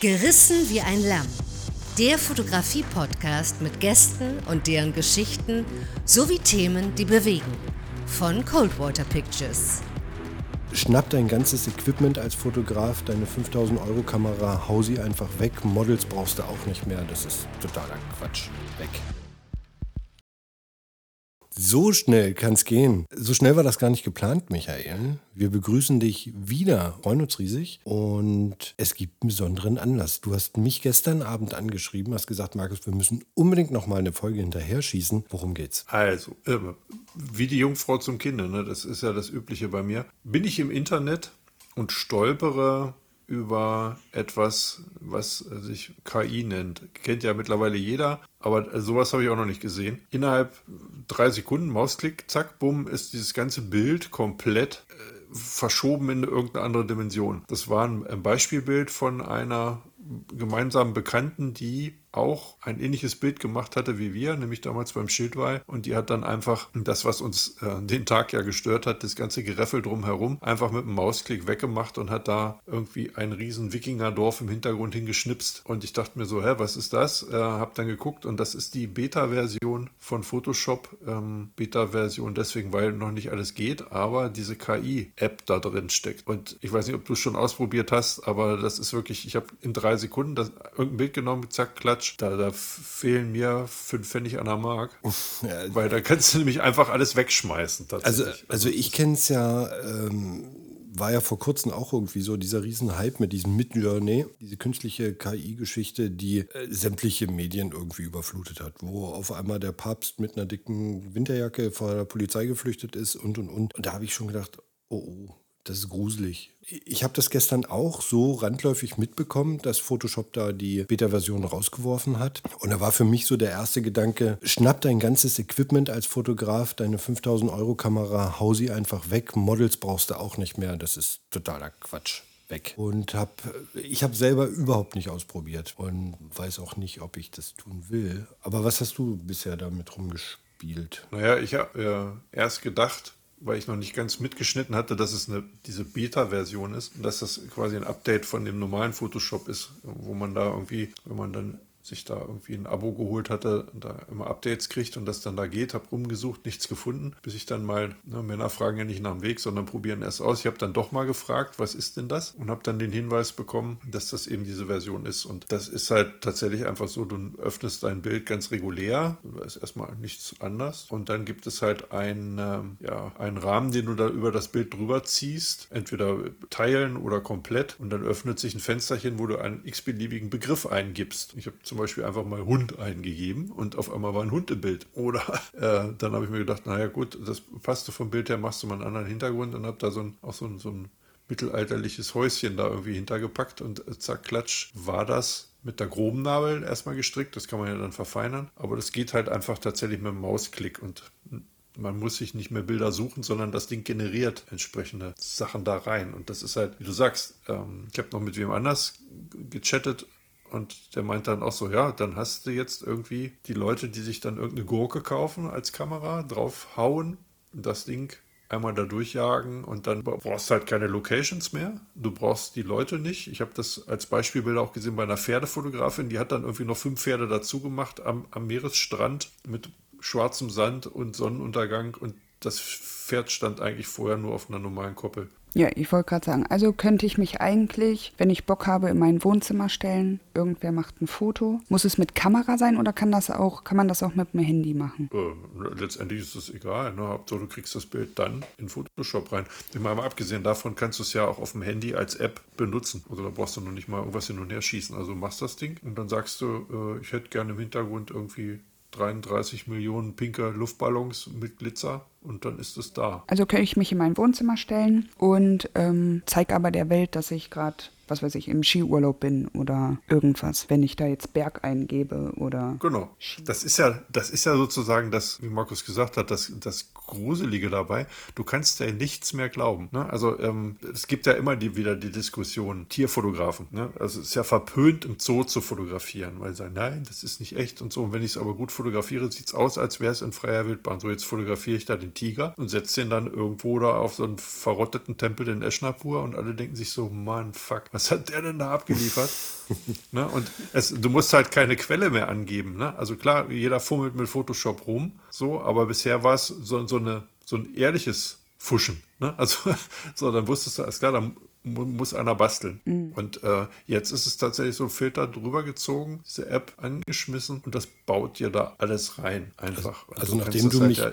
Gerissen wie ein Lamm. Der Fotografie-Podcast mit Gästen und deren Geschichten sowie Themen, die bewegen. Von Coldwater Pictures. Schnapp dein ganzes Equipment als Fotograf, deine 5000 Euro Kamera, hau sie einfach weg. Models brauchst du auch nicht mehr. Das ist totaler Quatsch. Weg. So schnell kann es gehen. So schnell war das gar nicht geplant, Michael. Wir begrüßen dich wieder, freuen uns riesig. Und es gibt einen besonderen Anlass. Du hast mich gestern Abend angeschrieben, hast gesagt, Markus, wir müssen unbedingt noch mal eine Folge hinterher schießen. Worum geht's? Also, äh, wie die Jungfrau zum Kinder, ne? das ist ja das Übliche bei mir. Bin ich im Internet und stolpere über etwas, was sich KI nennt. Kennt ja mittlerweile jeder, aber sowas habe ich auch noch nicht gesehen. Innerhalb drei Sekunden, Mausklick, zack, bumm, ist dieses ganze Bild komplett äh, verschoben in irgendeine andere Dimension. Das war ein Beispielbild von einer gemeinsamen Bekannten, die auch ein ähnliches Bild gemacht hatte wie wir, nämlich damals beim Schildweih. Und die hat dann einfach das, was uns äh, den Tag ja gestört hat, das ganze Gereffel drumherum, einfach mit einem Mausklick weggemacht und hat da irgendwie ein riesen Wikingerdorf im Hintergrund hingeschnipst. Und ich dachte mir so, hä, was ist das? Äh, hab dann geguckt und das ist die Beta-Version von Photoshop. Ähm, Beta-Version deswegen, weil noch nicht alles geht, aber diese KI-App da drin steckt. Und ich weiß nicht, ob du es schon ausprobiert hast, aber das ist wirklich, ich habe in drei Sekunden das, irgendein Bild genommen, zack, klatsch. Da, da fehlen mir fünf Pfennig an der Mark. Ja. Weil da kannst du nämlich einfach alles wegschmeißen. Also, also ich kenne es ja, ähm, war ja vor kurzem auch irgendwie so dieser Riesenhype mit diesem Midjourney, diese künstliche KI-Geschichte, die äh, sämtliche Medien irgendwie überflutet hat, wo auf einmal der Papst mit einer dicken Winterjacke vor der Polizei geflüchtet ist und und und. Und da habe ich schon gedacht, oh, oh das ist gruselig. Ich habe das gestern auch so randläufig mitbekommen, dass Photoshop da die Beta-Version rausgeworfen hat. Und da war für mich so der erste Gedanke, schnapp dein ganzes Equipment als Fotograf, deine 5000 Euro Kamera, hau sie einfach weg. Models brauchst du auch nicht mehr. Das ist totaler Quatsch weg. Und hab, ich habe selber überhaupt nicht ausprobiert und weiß auch nicht, ob ich das tun will. Aber was hast du bisher damit rumgespielt? Naja, ich habe äh, erst gedacht, weil ich noch nicht ganz mitgeschnitten hatte, dass es eine, diese Beta-Version ist und dass das quasi ein Update von dem normalen Photoshop ist, wo man da irgendwie, wenn man dann sich da irgendwie ein Abo geholt hatte, da immer Updates kriegt und das dann da geht, habe rumgesucht, nichts gefunden, bis ich dann mal, ne, Männer fragen ja nicht nach dem Weg, sondern probieren erst aus. Ich habe dann doch mal gefragt, was ist denn das? Und habe dann den Hinweis bekommen, dass das eben diese Version ist. Und das ist halt tatsächlich einfach so, du öffnest dein Bild ganz regulär, da ist erstmal nichts anders. Und dann gibt es halt ein, äh, ja, einen Rahmen, den du da über das Bild drüber ziehst, entweder teilen oder komplett. Und dann öffnet sich ein Fensterchen, wo du einen x-beliebigen Begriff eingibst. Ich habe zum zum Beispiel einfach mal Hund eingegeben und auf einmal war ein Hund im Bild. Oder äh, dann habe ich mir gedacht, naja gut, das passte vom Bild her, machst du mal einen anderen Hintergrund und habe da so ein, auch so ein, so ein mittelalterliches Häuschen da irgendwie hintergepackt und äh, zack, klatsch, war das mit der groben Nabel erstmal gestrickt. Das kann man ja dann verfeinern. Aber das geht halt einfach tatsächlich mit dem Mausklick und man muss sich nicht mehr Bilder suchen, sondern das Ding generiert entsprechende Sachen da rein. Und das ist halt, wie du sagst, ähm, ich habe noch mit wem anders gechattet und der meint dann auch so, ja, dann hast du jetzt irgendwie die Leute, die sich dann irgendeine Gurke kaufen als Kamera, draufhauen, das Ding einmal da durchjagen und dann brauchst du halt keine Locations mehr. Du brauchst die Leute nicht. Ich habe das als Beispielbild auch gesehen bei einer Pferdefotografin, die hat dann irgendwie noch fünf Pferde dazu gemacht am, am Meeresstrand mit schwarzem Sand und Sonnenuntergang und das Pferd stand eigentlich vorher nur auf einer normalen Koppel. Ja, ich wollte gerade sagen, also könnte ich mich eigentlich, wenn ich Bock habe, in mein Wohnzimmer stellen. Irgendwer macht ein Foto. Muss es mit Kamera sein oder kann das auch, kann man das auch mit dem Handy machen? Äh, letztendlich ist es egal. Ne? Hauptsache, du kriegst das Bild dann in Photoshop rein. Ich meine, mal abgesehen davon kannst du es ja auch auf dem Handy als App benutzen. Also da brauchst du noch nicht mal irgendwas hin und her schießen. Also machst das Ding und dann sagst du, äh, ich hätte gerne im Hintergrund irgendwie 33 Millionen pinke Luftballons mit Glitzer und dann ist es da. Also kann ich mich in mein Wohnzimmer stellen und ähm, zeige aber der Welt, dass ich gerade was weiß ich, im Skiurlaub bin oder irgendwas, wenn ich da jetzt Berg eingebe oder. Genau. Das ist ja, das ist ja sozusagen das, wie Markus gesagt hat, das, das Gruselige dabei. Du kannst ja nichts mehr glauben. Ne? Also ähm, es gibt ja immer die, wieder die Diskussion, Tierfotografen. Ne? Also es ist ja verpönt, im Zoo zu fotografieren, weil sie sagen, nein, das ist nicht echt und so. Und wenn ich es aber gut fotografiere, sieht es aus, als wäre es in freier Wildbahn. So, jetzt fotografiere ich da den Tiger und setzt den dann irgendwo da auf so einen verrotteten Tempel in Eschnapur und alle denken sich so, Mann, fuck, was hat der denn da abgeliefert? ne? Und es, du musst halt keine Quelle mehr angeben. Ne? Also klar, jeder fummelt mit Photoshop rum, so, aber bisher war es so, so, eine, so ein ehrliches Fuschen. Ne? Also, so, dann wusstest du, alles klar, dann muss einer basteln. Mhm. Und äh, jetzt ist es tatsächlich so ein Filter drüber gezogen, diese App angeschmissen und das baut dir da alles rein. Einfach. Also, also nachdem du halt mich. Ja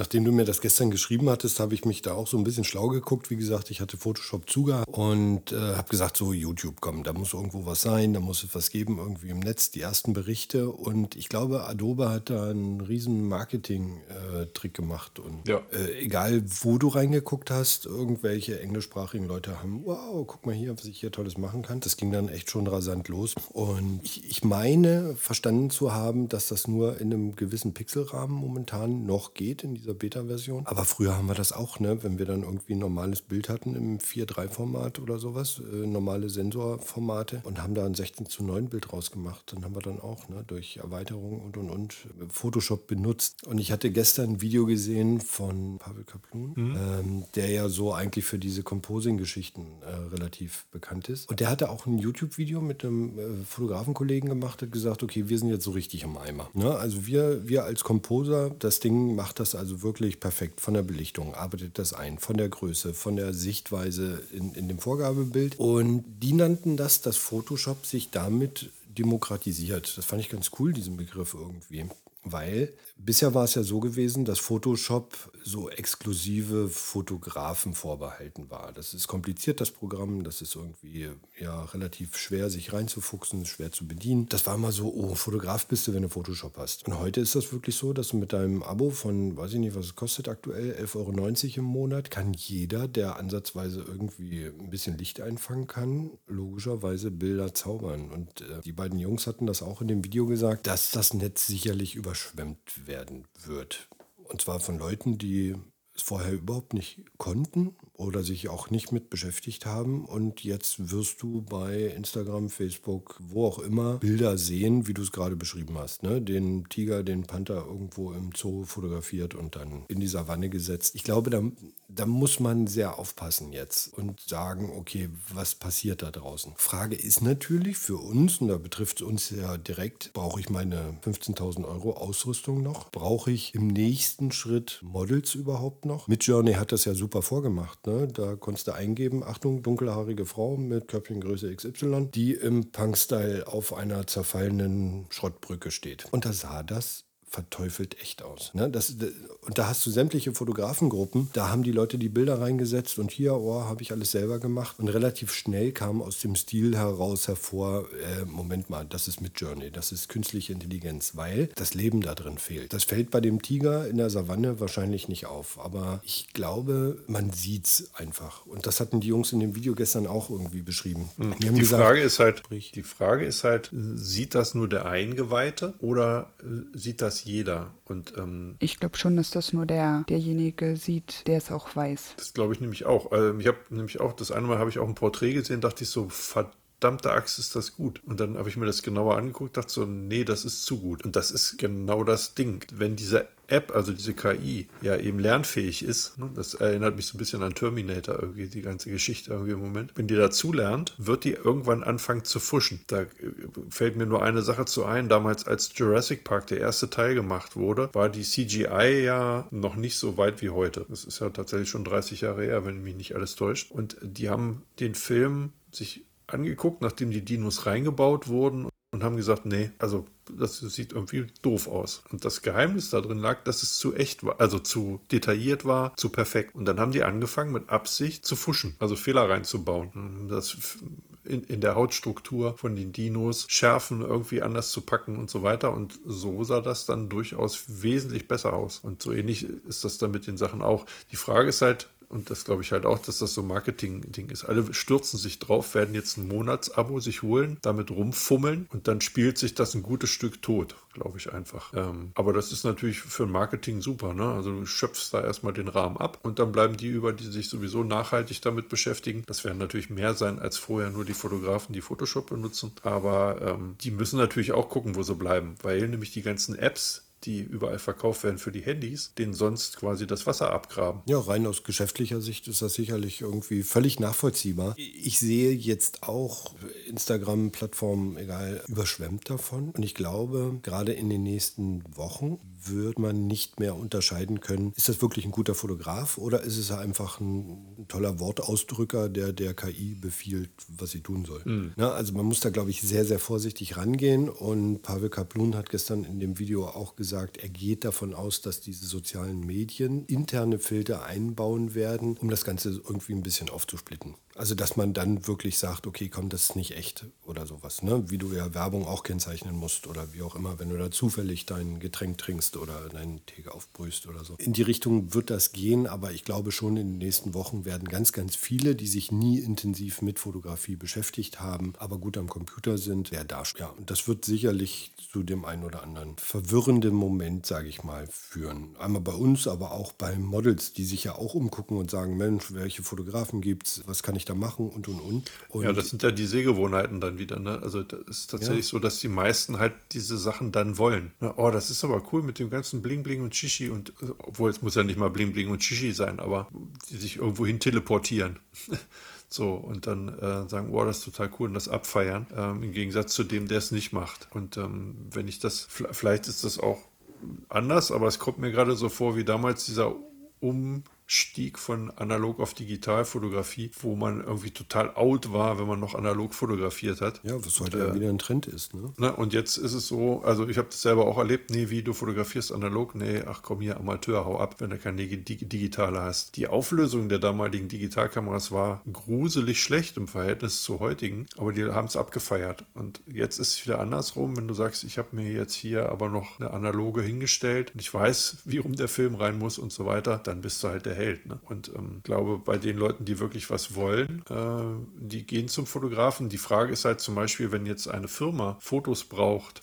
Nachdem du mir das gestern geschrieben hattest, habe ich mich da auch so ein bisschen schlau geguckt. Wie gesagt, ich hatte Photoshop zugehabt und äh, habe gesagt, so YouTube, komm, da muss irgendwo was sein, da muss es was geben, irgendwie im Netz, die ersten Berichte. Und ich glaube, Adobe hat da einen riesen Marketing-Trick gemacht. Und ja. äh, egal, wo du reingeguckt hast, irgendwelche englischsprachigen Leute haben, wow, guck mal hier, was ich hier Tolles machen kann. Das ging dann echt schon rasant los. Und ich, ich meine, verstanden zu haben, dass das nur in einem gewissen Pixelrahmen momentan noch geht in dieser dieser Beta-Version. Aber früher haben wir das auch, ne? wenn wir dann irgendwie ein normales Bild hatten im 4.3-Format oder sowas, äh, normale Sensorformate und haben da ein 16 zu 9 Bild rausgemacht. Dann haben wir dann auch ne, durch Erweiterung und und und Photoshop benutzt. Und ich hatte gestern ein Video gesehen von Pavel Kaplun, mhm. ähm, der ja so eigentlich für diese Composing-Geschichten äh, relativ bekannt ist. Und der hatte auch ein YouTube-Video mit einem äh, Fotografenkollegen gemacht, hat gesagt, okay, wir sind jetzt so richtig im Eimer. Ne? Also wir, wir als Composer, das Ding macht das also wirklich perfekt von der Belichtung, arbeitet das ein, von der Größe, von der Sichtweise in, in dem Vorgabebild. Und die nannten das, dass Photoshop sich damit demokratisiert. Das fand ich ganz cool, diesen Begriff irgendwie. Weil bisher war es ja so gewesen, dass Photoshop so exklusive Fotografen vorbehalten war. Das ist kompliziert, das Programm. Das ist irgendwie ja relativ schwer, sich reinzufuchsen, schwer zu bedienen. Das war immer so, oh, Fotograf bist du, wenn du Photoshop hast. Und heute ist das wirklich so, dass du mit deinem Abo von, weiß ich nicht, was es kostet aktuell, 11,90 Euro im Monat, kann jeder, der ansatzweise irgendwie ein bisschen Licht einfangen kann, logischerweise Bilder zaubern. Und äh, die beiden Jungs hatten das auch in dem Video gesagt, dass das Netz sicherlich über überschwemmt werden wird. Und zwar von Leuten, die es vorher überhaupt nicht konnten oder sich auch nicht mit beschäftigt haben. Und jetzt wirst du bei Instagram, Facebook, wo auch immer Bilder sehen, wie du es gerade beschrieben hast. Ne? Den Tiger, den Panther irgendwo im Zoo fotografiert und dann in die Savanne gesetzt. Ich glaube, da, da muss man sehr aufpassen jetzt und sagen, okay, was passiert da draußen? Frage ist natürlich für uns, und da betrifft es uns ja direkt, brauche ich meine 15.000 Euro Ausrüstung noch? Brauche ich im nächsten Schritt Models überhaupt noch? Midjourney hat das ja super vorgemacht. Ne? Da konntest du eingeben, Achtung, dunkelhaarige Frau mit Köpfchengröße XY, die im Punk-Style auf einer zerfallenen Schrottbrücke steht. Und da sah das verteufelt echt aus. Ne? Das, und da hast du sämtliche Fotografengruppen, da haben die Leute die Bilder reingesetzt und hier, oh, habe ich alles selber gemacht. Und relativ schnell kam aus dem Stil heraus hervor, äh, Moment mal, das ist Midjourney, das ist künstliche Intelligenz, weil das Leben da drin fehlt. Das fällt bei dem Tiger in der Savanne wahrscheinlich nicht auf, aber ich glaube, man sieht es einfach. Und das hatten die Jungs in dem Video gestern auch irgendwie beschrieben. Mhm. Die, die gesagt, Frage ist halt, die Frage ist halt, sieht das nur der Eingeweihte oder äh, sieht das jeder. Und, ähm, ich glaube schon, dass das nur der, derjenige sieht, der es auch weiß. Das glaube ich nämlich auch. Ähm, ich habe nämlich auch, das eine Mal habe ich auch ein Porträt gesehen, dachte ich so, verdammte Axt ist das gut. Und dann habe ich mir das genauer angeguckt, dachte so, nee, das ist zu gut. Und das ist genau das Ding. Wenn diese App, also diese KI, ja eben lernfähig ist, ne, das erinnert mich so ein bisschen an Terminator irgendwie, die ganze Geschichte irgendwie im Moment. Wenn die dazu lernt, wird die irgendwann anfangen zu fuschen. Da äh, fällt mir nur eine Sache zu ein. Damals, als Jurassic Park der erste Teil gemacht wurde, war die CGI ja noch nicht so weit wie heute. Das ist ja tatsächlich schon 30 Jahre her, wenn mich nicht alles täuscht. Und die haben den Film sich angeguckt, nachdem die Dinos reingebaut wurden und haben gesagt, nee, also das sieht irgendwie doof aus. Und das Geheimnis darin lag, dass es zu echt war, also zu detailliert war, zu perfekt. Und dann haben die angefangen mit Absicht zu fuschen, also Fehler reinzubauen. Das in, in der Hautstruktur von den Dinos Schärfen irgendwie anders zu packen und so weiter. Und so sah das dann durchaus wesentlich besser aus. Und so ähnlich ist das dann mit den Sachen auch. Die Frage ist halt, und das glaube ich halt auch, dass das so Marketing-Ding ist. Alle stürzen sich drauf, werden jetzt ein Monatsabo sich holen, damit rumfummeln und dann spielt sich das ein gutes Stück tot, glaube ich einfach. Ähm, aber das ist natürlich für Marketing super, ne? Also du schöpfst da erstmal den Rahmen ab und dann bleiben die über, die sich sowieso nachhaltig damit beschäftigen. Das werden natürlich mehr sein als vorher nur die Fotografen, die Photoshop benutzen. Aber ähm, die müssen natürlich auch gucken, wo sie bleiben, weil nämlich die ganzen Apps die überall verkauft werden für die Handys, denen sonst quasi das Wasser abgraben. Ja, rein aus geschäftlicher Sicht ist das sicherlich irgendwie völlig nachvollziehbar. Ich sehe jetzt auch Instagram-Plattformen, egal, überschwemmt davon. Und ich glaube, gerade in den nächsten Wochen wird man nicht mehr unterscheiden können, ist das wirklich ein guter Fotograf oder ist es einfach ein toller Wortausdrücker, der der KI befiehlt, was sie tun soll. Mhm. Na, also man muss da, glaube ich, sehr, sehr vorsichtig rangehen und Pavel Kaplun hat gestern in dem Video auch gesagt, er geht davon aus, dass diese sozialen Medien interne Filter einbauen werden, um das Ganze irgendwie ein bisschen aufzusplitten. Also, dass man dann wirklich sagt, okay, komm, das ist nicht echt oder sowas. Ne? Wie du ja Werbung auch kennzeichnen musst oder wie auch immer, wenn du da zufällig dein Getränk trinkst oder deinen Tee aufbrühst oder so. In die Richtung wird das gehen, aber ich glaube schon, in den nächsten Wochen werden ganz, ganz viele, die sich nie intensiv mit Fotografie beschäftigt haben, aber gut am Computer sind, wer da. Ja, und das wird sicherlich zu dem einen oder anderen verwirrenden Moment, sage ich mal, führen. Einmal bei uns, aber auch bei Models, die sich ja auch umgucken und sagen, Mensch, welche Fotografen gibt es, was kann ich da machen und und und. und ja, das sind ja die Sehgewohnheiten dann wieder. Ne? Also das ist tatsächlich ja. so, dass die meisten halt diese Sachen dann wollen. Ne? Oh, das ist aber cool mit dem ganzen Bling Bling und Shishi und obwohl es muss ja nicht mal Bling Bling und Shishi sein, aber die sich irgendwo hin teleportieren. So, und dann äh, sagen, oh, das ist total cool und das abfeiern, ähm, im Gegensatz zu dem, der es nicht macht. Und ähm, wenn ich das, vielleicht ist das auch anders, aber es kommt mir gerade so vor, wie damals dieser Um Stieg von analog auf Digitalfotografie, wo man irgendwie total out war, wenn man noch analog fotografiert hat. Ja, was heute äh, wieder ein Trend ist. Ne? Ne, und jetzt ist es so, also ich habe das selber auch erlebt, nee, wie du fotografierst analog, nee, ach komm hier, Amateur, hau ab, wenn du keine digitale hast. Die Auflösung der damaligen Digitalkameras war gruselig schlecht im Verhältnis zu heutigen, aber die haben es abgefeiert. Und jetzt ist es wieder andersrum, wenn du sagst, ich habe mir jetzt hier aber noch eine analoge hingestellt und ich weiß, wie rum der Film rein muss und so weiter, dann bist du halt der Held. Ne? Und ähm, glaube, bei den Leuten, die wirklich was wollen, äh, die gehen zum Fotografen. Die Frage ist halt zum Beispiel, wenn jetzt eine Firma Fotos braucht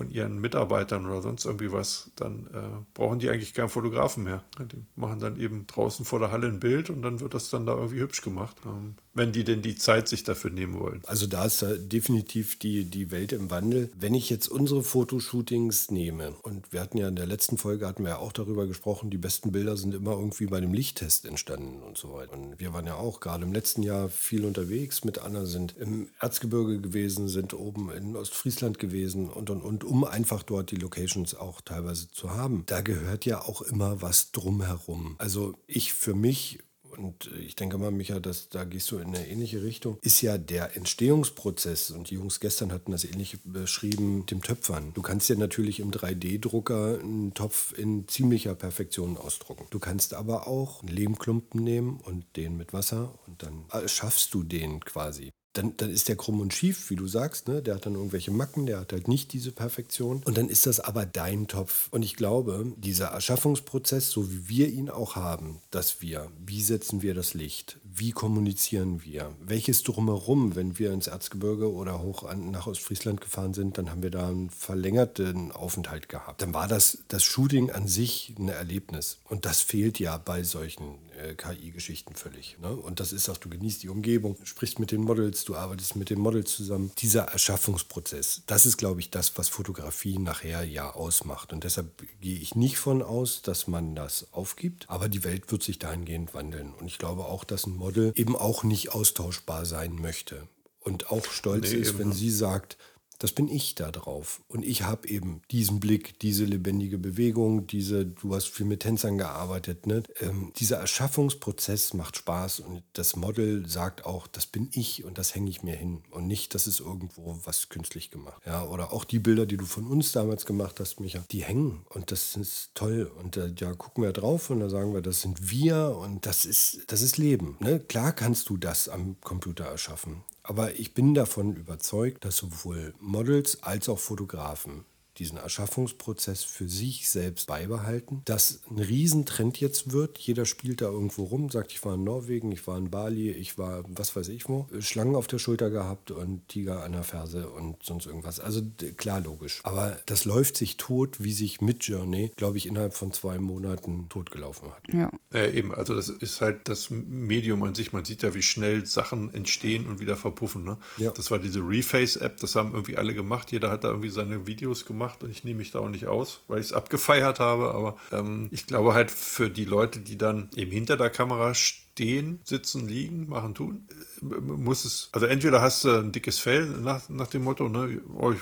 von ihren Mitarbeitern oder sonst irgendwie was, dann äh, brauchen die eigentlich keinen Fotografen mehr. Die machen dann eben draußen vor der Halle ein Bild und dann wird das dann da irgendwie hübsch gemacht. Ähm, wenn die denn die Zeit sich dafür nehmen wollen. Also da ist da definitiv die, die Welt im Wandel. Wenn ich jetzt unsere Fotoshootings nehme, und wir hatten ja in der letzten Folge hatten wir ja auch darüber gesprochen, die besten Bilder sind immer irgendwie bei dem Lichttest entstanden und so weiter. Und wir waren ja auch gerade im letzten Jahr viel unterwegs mit Anna, sind im Erzgebirge gewesen, sind oben in Ostfriesland gewesen und und und, um einfach dort die Locations auch teilweise zu haben. Da gehört ja auch immer was drumherum. Also ich für mich und ich denke mal, Micha, dass, da gehst du in eine ähnliche Richtung, ist ja der Entstehungsprozess. Und die Jungs gestern hatten das ähnlich beschrieben, dem Töpfern. Du kannst ja natürlich im 3D-Drucker einen Topf in ziemlicher Perfektion ausdrucken. Du kannst aber auch einen Lehmklumpen nehmen und den mit Wasser und dann schaffst du den quasi dann, dann ist der krumm und schief, wie du sagst. Ne? Der hat dann irgendwelche Macken, der hat halt nicht diese Perfektion. Und dann ist das aber dein Topf. Und ich glaube, dieser Erschaffungsprozess, so wie wir ihn auch haben, dass wir, wie setzen wir das Licht, wie kommunizieren wir, welches drumherum, wenn wir ins Erzgebirge oder hoch an, nach Ostfriesland gefahren sind, dann haben wir da einen verlängerten Aufenthalt gehabt. Dann war das, das Shooting an sich ein Erlebnis. Und das fehlt ja bei solchen äh, KI-Geschichten völlig. Ne? Und das ist auch, du genießt die Umgebung, sprichst mit den Models, du arbeitest mit den Models zusammen. Dieser Erschaffungsprozess, das ist, glaube ich, das, was Fotografie nachher ja ausmacht. Und deshalb gehe ich nicht von aus, dass man das aufgibt, aber die Welt wird sich dahingehend wandeln. Und ich glaube auch, dass ein Model eben auch nicht austauschbar sein möchte. Und auch stolz nee, ist, wenn sie sagt, das bin ich da drauf. Und ich habe eben diesen Blick, diese lebendige Bewegung, diese, du hast viel mit Tänzern gearbeitet, ne? Ähm, dieser Erschaffungsprozess macht Spaß und das Model sagt auch, das bin ich und das hänge ich mir hin und nicht, das ist irgendwo was künstlich gemacht. Ja, oder auch die Bilder, die du von uns damals gemacht hast, Micha, die hängen und das ist toll. Und äh, ja, gucken wir drauf und da sagen wir, das sind wir und das ist, das ist Leben. Ne? Klar kannst du das am Computer erschaffen. Aber ich bin davon überzeugt, dass sowohl Models als auch Fotografen diesen Erschaffungsprozess für sich selbst beibehalten. Das ein Riesentrend jetzt wird. Jeder spielt da irgendwo rum, sagt, ich war in Norwegen, ich war in Bali, ich war was weiß ich wo. Schlangen auf der Schulter gehabt und Tiger an der Ferse und sonst irgendwas. Also klar, logisch. Aber das läuft sich tot, wie sich mit Journey, glaube ich, innerhalb von zwei Monaten totgelaufen hat. Ja. Äh, eben, also das ist halt das Medium an sich. Man sieht ja, wie schnell Sachen entstehen und wieder verpuffen. Ne? Ja. Das war diese Reface-App, das haben irgendwie alle gemacht. Jeder hat da irgendwie seine Videos gemacht gemacht und ich nehme mich da auch nicht aus, weil ich es abgefeiert habe. Aber ähm, ich glaube halt für die Leute, die dann eben hinter der Kamera stehen, sitzen, liegen, machen, tun, muss es, also entweder hast du ein dickes Fell nach, nach dem Motto, ne, oh,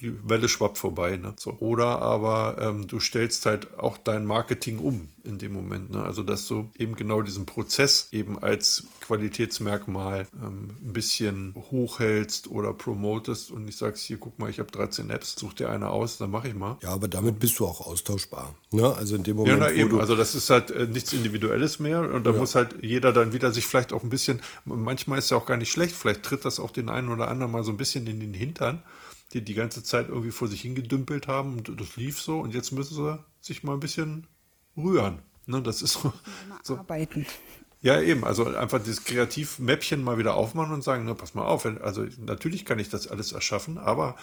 die Welle schwappt vorbei, ne, so. Oder aber ähm, du stellst halt auch dein Marketing um in dem Moment, ne, also dass du eben genau diesen Prozess eben als Qualitätsmerkmal ähm, ein bisschen hochhältst oder promotest und ich sagst, hier, guck mal, ich habe 13 Apps, such dir eine aus, dann mache ich mal. Ja, aber damit bist du auch austauschbar, ne, also in dem Moment, ja, na, eben, also das ist halt äh, nichts Individuelles mehr und da ja. muss halt jeder dann wieder sich vielleicht auch ein bisschen, manchmal ist ja auch gar nicht schlecht. Vielleicht tritt das auch den einen oder anderen mal so ein bisschen in den Hintern, die die ganze Zeit irgendwie vor sich hingedümpelt haben und das lief so und jetzt müssen sie sich mal ein bisschen rühren. Ne, das ist so, so. Arbeiten. Ja, eben. Also einfach dieses Kreativmäppchen mal wieder aufmachen und sagen, ne, pass mal auf. Also natürlich kann ich das alles erschaffen, aber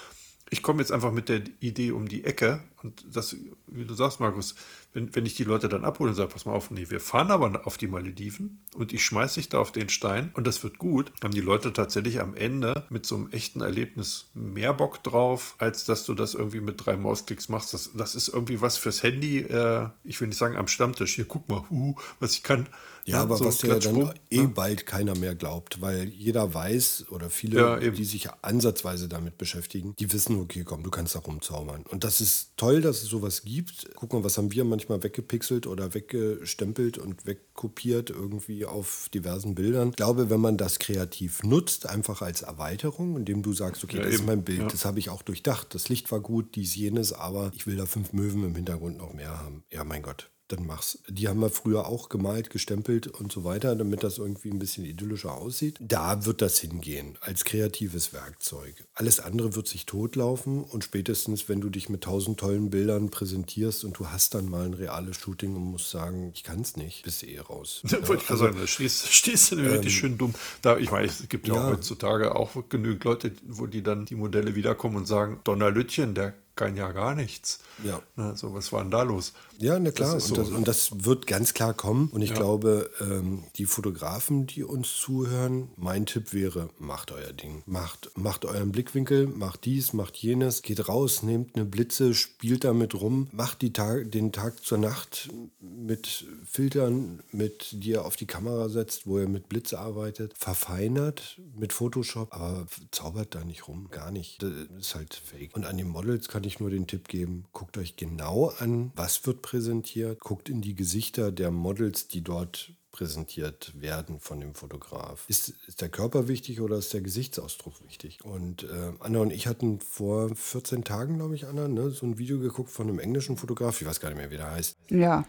ich komme jetzt einfach mit der Idee um die Ecke und das, wie du sagst, Markus, wenn, wenn ich die Leute dann abhole und sage, pass mal auf, nee, wir fahren aber auf die Malediven und ich schmeiße dich da auf den Stein und das wird gut, haben die Leute tatsächlich am Ende mit so einem echten Erlebnis mehr Bock drauf, als dass du das irgendwie mit drei Mausklicks machst. Das, das ist irgendwie was fürs Handy, äh, ich will nicht sagen am Stammtisch, hier guck mal, uh, was ich kann. Ja, aber so was ja dann ne? eh bald keiner mehr glaubt, weil jeder weiß oder viele, ja, die sich ansatzweise damit beschäftigen, die wissen, okay, komm, du kannst da rumzaubern. Und das ist toll, dass es sowas gibt. Guck mal, was haben wir manchmal weggepixelt oder weggestempelt und wegkopiert irgendwie auf diversen Bildern. Ich glaube, wenn man das kreativ nutzt, einfach als Erweiterung, indem du sagst, okay, ja, das eben. ist mein Bild, das habe ich auch durchdacht, das Licht war gut, dies, jenes, aber ich will da fünf Möwen im Hintergrund noch mehr haben. Ja, mein Gott, dann mach's. Die haben wir früher auch gemalt, gestempelt und so weiter, damit das irgendwie ein bisschen idyllischer aussieht. Da wird das hingehen, als kreatives Werkzeug. Alles andere wird sich totlaufen und spätestens, wenn du dich mit tausend tollen Bildern präsentierst und du hast dann mal ein reales Shooting und musst sagen, ich kann es nicht, bist du eh raus. Ja, Wollte ich gerade sagen, da stehst, stehst du wirklich ähm, schön dumm. Da, ich meine, es gibt ja, ja, auch heutzutage auch genügend Leute, wo die dann die Modelle wiederkommen und sagen, Donnerlütchen, der kann ja gar nichts. Ja. Na, so, was war denn da los? Ja, na klar. Das so, und, das, und, das, wird ganz klar kommen. Und ich ja. glaube, ähm, die Fotografen, die uns zuhören, mein Tipp wäre, macht euer Ding. Macht, macht euren Blickwinkel, macht dies, macht jenes. Geht raus, nehmt eine Blitze, spielt damit rum. Macht die Tag, den Tag zur Nacht mit Filtern, mit die ihr auf die Kamera setzt, wo ihr mit Blitze arbeitet. Verfeinert mit Photoshop, aber zaubert da nicht rum. Gar nicht. Das ist halt fake. Und an die Models kann ich nur den Tipp geben, guckt euch genau an, was wird präsentiert, guckt in die Gesichter der Models, die dort präsentiert werden von dem Fotograf. Ist, ist der Körper wichtig oder ist der Gesichtsausdruck wichtig? Und äh, Anna und ich hatten vor 14 Tagen, glaube ich, Anna, ne, so ein Video geguckt von einem englischen Fotograf, ich weiß gar nicht mehr, wie der heißt. Ja.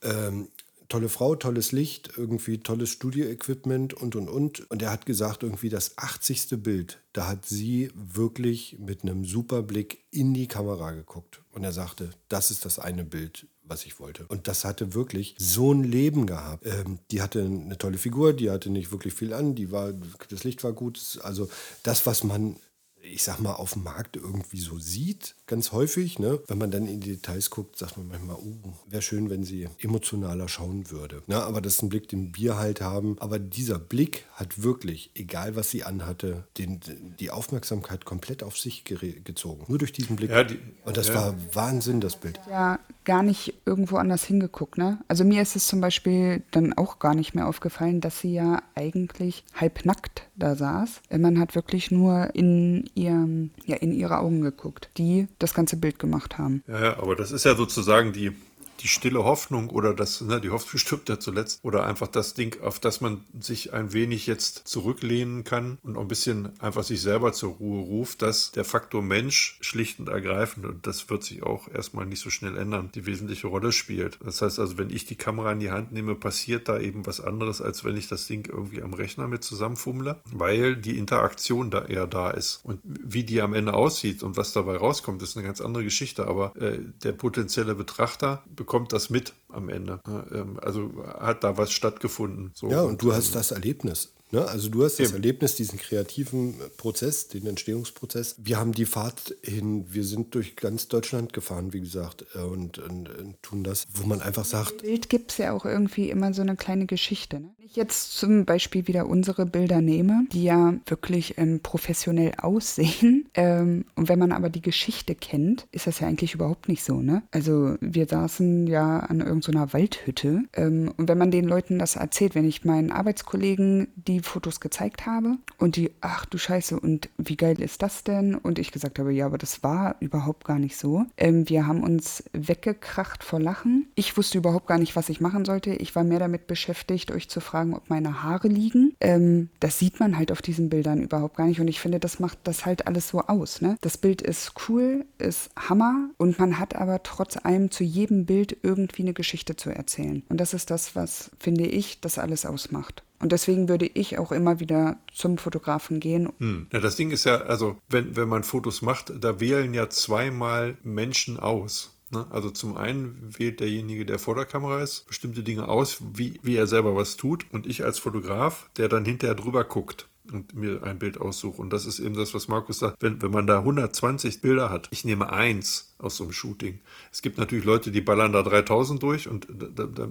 Ähm, tolle Frau, tolles Licht, irgendwie tolles Studioequipment und und und. Und er hat gesagt, irgendwie das 80. Bild, da hat sie wirklich mit einem super Blick in die Kamera geguckt. Und er sagte, das ist das eine Bild, was ich wollte. Und das hatte wirklich so ein Leben gehabt. Ähm, die hatte eine tolle Figur, die hatte nicht wirklich viel an, die war, das Licht war gut. Also das, was man ich sag mal, auf dem Markt irgendwie so sieht, ganz häufig. Ne? Wenn man dann in die Details guckt, sagt man manchmal, oh, wäre schön, wenn sie emotionaler schauen würde. Ne? Aber das ist ein Blick, den wir halt haben. Aber dieser Blick hat wirklich, egal was sie anhatte, den, die Aufmerksamkeit komplett auf sich gezogen. Nur durch diesen Blick. Ja, die, Und das ja. war Wahnsinn, das Bild. Ja, gar nicht irgendwo anders hingeguckt. Ne? Also mir ist es zum Beispiel dann auch gar nicht mehr aufgefallen, dass sie ja eigentlich halbnackt da saß. Man hat wirklich nur in ihrem, ja, in ihre Augen geguckt, die das ganze Bild gemacht haben. Ja, aber das ist ja sozusagen die, die stille Hoffnung oder das, ne, die Hoffnung stirbt ja zuletzt oder einfach das Ding, auf das man sich ein wenig jetzt zurücklehnen kann und auch ein bisschen einfach sich selber zur Ruhe ruft, dass der Faktor Mensch schlicht und ergreifend, und das wird sich auch erstmal nicht so schnell ändern, die wesentliche Rolle spielt. Das heißt also, wenn ich die Kamera in die Hand nehme, passiert da eben was anderes, als wenn ich das Ding irgendwie am Rechner mit zusammenfummle, weil die Interaktion da eher da ist. Und wie die am Ende aussieht und was dabei rauskommt, ist eine ganz andere Geschichte. Aber äh, der potenzielle Betrachter bekommt bekommt das mit am Ende. Ähm, also hat da was stattgefunden. So. Ja, und du hast das Erlebnis. Ne? Also du hast das Erlebnis, diesen kreativen Prozess, den Entstehungsprozess. Wir haben die Fahrt hin, wir sind durch ganz Deutschland gefahren, wie gesagt, äh, und, und, und tun das, wo man einfach sagt. Bild gibt es ja auch irgendwie immer so eine kleine Geschichte. Ne? Wenn ich jetzt zum Beispiel wieder unsere Bilder nehme, die ja wirklich ähm, professionell aussehen, ähm, und wenn man aber die Geschichte kennt, ist das ja eigentlich überhaupt nicht so. Ne? Also wir saßen ja an irgendeiner Waldhütte ähm, und wenn man den Leuten das erzählt, wenn ich meinen Arbeitskollegen die Fotos gezeigt habe und die, ach du Scheiße, und wie geil ist das denn? Und ich gesagt habe, ja, aber das war überhaupt gar nicht so. Ähm, wir haben uns weggekracht vor Lachen. Ich wusste überhaupt gar nicht, was ich machen sollte. Ich war mehr damit beschäftigt, euch zu fragen, ob meine Haare liegen. Ähm, das sieht man halt auf diesen Bildern überhaupt gar nicht. Und ich finde, das macht das halt alles so aus. Ne? Das Bild ist cool, ist Hammer und man hat aber trotz allem zu jedem Bild irgendwie eine Geschichte zu erzählen. Und das ist das, was, finde ich, das alles ausmacht. Und deswegen würde ich auch immer wieder zum Fotografen gehen. Hm. Ja, das Ding ist ja, also wenn, wenn man Fotos macht, da wählen ja zweimal Menschen aus. Ne? Also zum einen wählt derjenige, der vor der Kamera ist, bestimmte Dinge aus, wie, wie er selber was tut. Und ich als Fotograf, der dann hinterher drüber guckt und mir ein Bild aussuche. Und das ist eben das, was Markus sagt. Wenn, wenn man da 120 Bilder hat, ich nehme eins aus so einem Shooting. Es gibt natürlich Leute, die ballern da 3000 durch und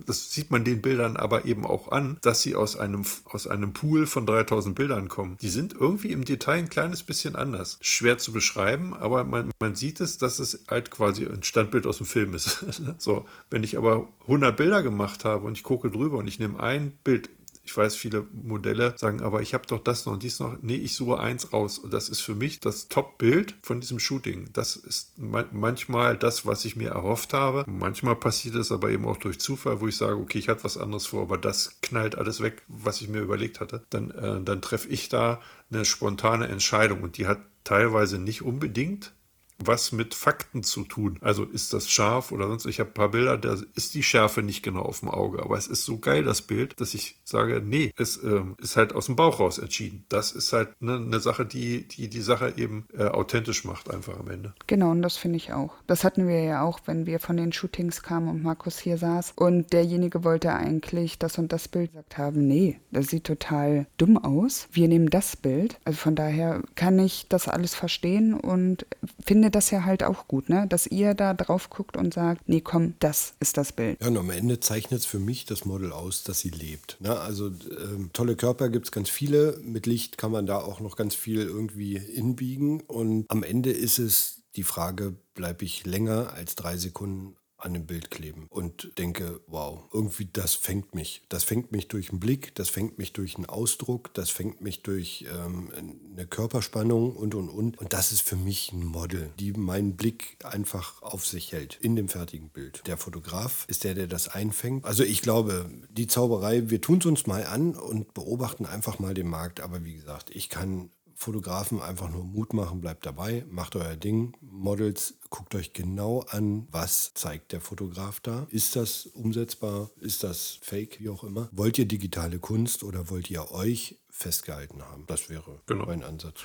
das sieht man den Bildern aber eben auch an, dass sie aus einem, aus einem Pool von 3000 Bildern kommen. Die sind irgendwie im Detail ein kleines bisschen anders. Schwer zu beschreiben, aber man, man sieht es, dass es halt quasi ein Standbild aus dem Film ist. so, wenn ich aber 100 Bilder gemacht habe und ich gucke drüber und ich nehme ein Bild ich weiß, viele Modelle sagen, aber ich habe doch das noch und dies noch. Nee, ich suche eins raus. Und das ist für mich das Top-Bild von diesem Shooting. Das ist manchmal das, was ich mir erhofft habe. Manchmal passiert es aber eben auch durch Zufall, wo ich sage, okay, ich hatte was anderes vor, aber das knallt alles weg, was ich mir überlegt hatte. Dann, äh, dann treffe ich da eine spontane Entscheidung und die hat teilweise nicht unbedingt was mit Fakten zu tun. Also ist das scharf oder sonst. Ich habe ein paar Bilder, da ist die Schärfe nicht genau auf dem Auge. Aber es ist so geil, das Bild, dass ich sage, nee, es ähm, ist halt aus dem Bauch raus entschieden. Das ist halt ne, eine Sache, die, die die Sache eben äh, authentisch macht, einfach am Ende. Genau, und das finde ich auch. Das hatten wir ja auch, wenn wir von den Shootings kamen und Markus hier saß. Und derjenige wollte eigentlich das und das Bild gesagt haben, nee, das sieht total dumm aus. Wir nehmen das Bild. Also von daher kann ich das alles verstehen und finde finde das ja halt auch gut, ne? dass ihr da drauf guckt und sagt, nee, komm, das ist das Bild. Ja, und am Ende zeichnet es für mich das Model aus, dass sie lebt. Ne? Also ähm, tolle Körper gibt es ganz viele. Mit Licht kann man da auch noch ganz viel irgendwie inbiegen. Und am Ende ist es die Frage, bleibe ich länger als drei Sekunden an dem Bild kleben und denke, wow, irgendwie das fängt mich. Das fängt mich durch einen Blick, das fängt mich durch einen Ausdruck, das fängt mich durch ähm, eine Körperspannung und, und, und. Und das ist für mich ein Model, die meinen Blick einfach auf sich hält in dem fertigen Bild. Der Fotograf ist der, der das einfängt. Also ich glaube, die Zauberei, wir tun es uns mal an und beobachten einfach mal den Markt. Aber wie gesagt, ich kann Fotografen einfach nur Mut machen, bleibt dabei, macht euer Ding. Models, guckt euch genau an, was zeigt der Fotograf da. Ist das umsetzbar? Ist das fake? Wie auch immer. Wollt ihr digitale Kunst oder wollt ihr euch festgehalten haben? Das wäre genau. mein Ansatz.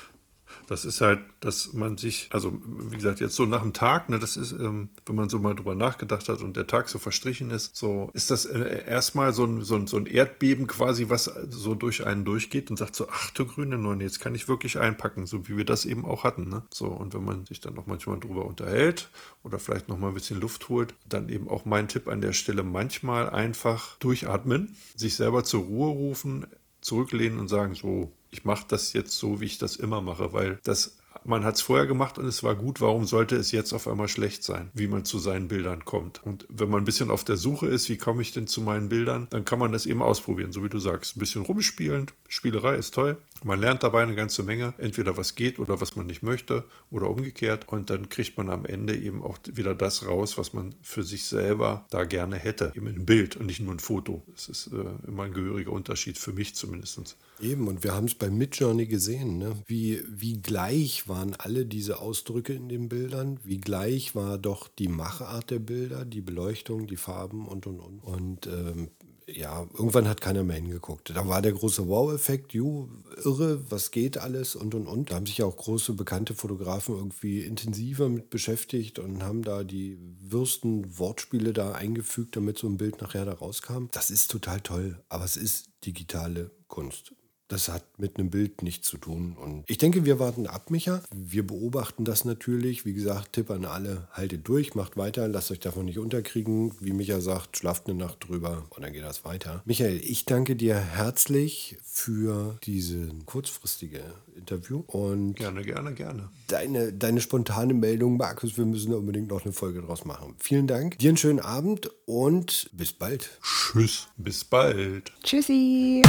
Das ist halt, dass man sich, also wie gesagt, jetzt so nach dem Tag, ne, das ist, ähm, wenn man so mal drüber nachgedacht hat und der Tag so verstrichen ist, so ist das äh, erstmal so ein, so, ein, so ein Erdbeben quasi, was so durch einen durchgeht und sagt so, ach du grüne Neune, jetzt kann ich wirklich einpacken, so wie wir das eben auch hatten. Ne? So, und wenn man sich dann noch manchmal drüber unterhält oder vielleicht noch mal ein bisschen Luft holt, dann eben auch mein Tipp an der Stelle, manchmal einfach durchatmen, sich selber zur Ruhe rufen, zurücklehnen und sagen, so, ich mache das jetzt so, wie ich das immer mache, weil das man hat es vorher gemacht und es war gut, warum sollte es jetzt auf einmal schlecht sein, wie man zu seinen Bildern kommt. Und wenn man ein bisschen auf der Suche ist, wie komme ich denn zu meinen Bildern, dann kann man das eben ausprobieren, so wie du sagst. Ein bisschen rumspielen, Spielerei ist toll. Man lernt dabei eine ganze Menge, entweder was geht oder was man nicht möchte oder umgekehrt. Und dann kriegt man am Ende eben auch wieder das raus, was man für sich selber da gerne hätte. Eben ein Bild und nicht nur ein Foto. Das ist äh, immer ein gehöriger Unterschied für mich zumindest. Eben, und wir haben es bei Midjourney gesehen, ne? wie, wie gleich waren alle diese Ausdrücke in den Bildern, wie gleich war doch die Machart der Bilder, die Beleuchtung, die Farben und und und. Und ähm, ja, irgendwann hat keiner mehr hingeguckt. Da war der große Wow-Effekt, ju, irre, was geht alles und und und. Da haben sich ja auch große bekannte Fotografen irgendwie intensiver mit beschäftigt und haben da die Würsten Wortspiele da eingefügt, damit so ein Bild nachher da rauskam. Das ist total toll, aber es ist digitale Kunst. Das hat mit einem Bild nichts zu tun. Und ich denke, wir warten ab, Micha. Wir beobachten das natürlich. Wie gesagt, Tipp an alle, haltet durch, macht weiter, lasst euch davon nicht unterkriegen. Wie Micha sagt, schlaft eine Nacht drüber und dann geht das weiter. Michael, ich danke dir herzlich für diese kurzfristige Interview und Gerne, gerne, gerne. deine, deine spontane Meldung, Markus, wir müssen da unbedingt noch eine Folge draus machen. Vielen Dank, dir einen schönen Abend und bis bald. Tschüss. Bis bald. Tschüssi.